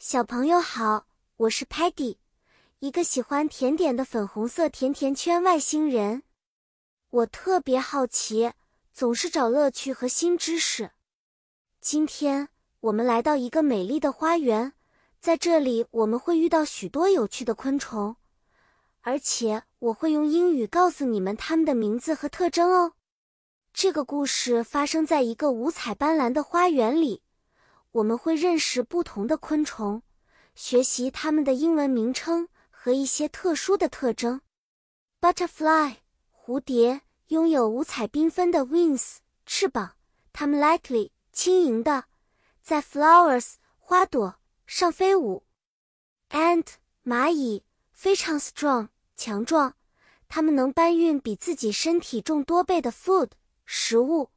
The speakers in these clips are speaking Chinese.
小朋友好，我是 Patty，一个喜欢甜点的粉红色甜甜圈外星人。我特别好奇，总是找乐趣和新知识。今天我们来到一个美丽的花园，在这里我们会遇到许多有趣的昆虫，而且我会用英语告诉你们它们的名字和特征哦。这个故事发生在一个五彩斑斓的花园里。我们会认识不同的昆虫，学习它们的英文名称和一些特殊的特征。Butterfly 蝴蝶拥有五彩缤纷的 wings 翅膀，它们 lightly 轻盈的在 flowers 花朵上飞舞。Ant 蚂蚁非常 strong 强壮，它们能搬运比自己身体重多倍的 food 食物。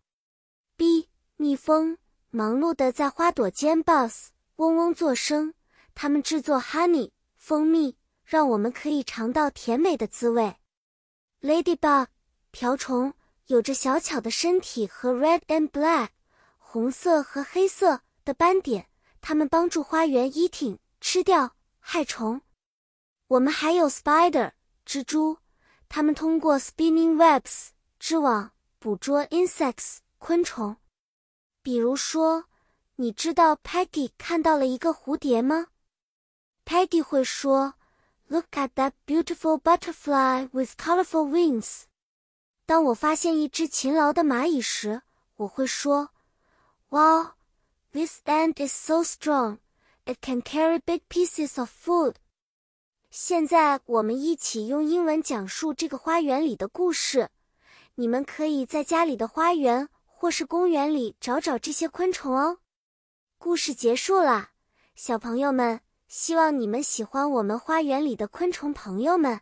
B 蜜蜂。忙碌的在花朵间 buzz 嗡嗡作声，它们制作 honey 蜂蜜，让我们可以尝到甜美的滋味。Ladybug 瓢虫有着小巧的身体和 red and black 红色和黑色的斑点，它们帮助花园 eating 吃掉害虫。我们还有 spider 蜘蛛，它们通过 spinning webs 织网捕捉 insects 昆虫。比如说，你知道 Peggy 看到了一个蝴蝶吗？Peggy 会说：“Look at that beautiful butterfly with colorful wings。”当我发现一只勤劳的蚂蚁时，我会说：“Wow, this ant is so strong. It can carry big pieces of food.” 现在我们一起用英文讲述这个花园里的故事。你们可以在家里的花园。或是公园里找找这些昆虫哦。故事结束了，小朋友们，希望你们喜欢我们花园里的昆虫朋友们。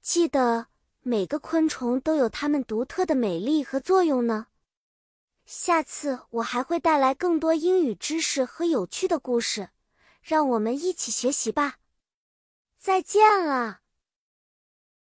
记得每个昆虫都有它们独特的美丽和作用呢。下次我还会带来更多英语知识和有趣的故事，让我们一起学习吧。再见了。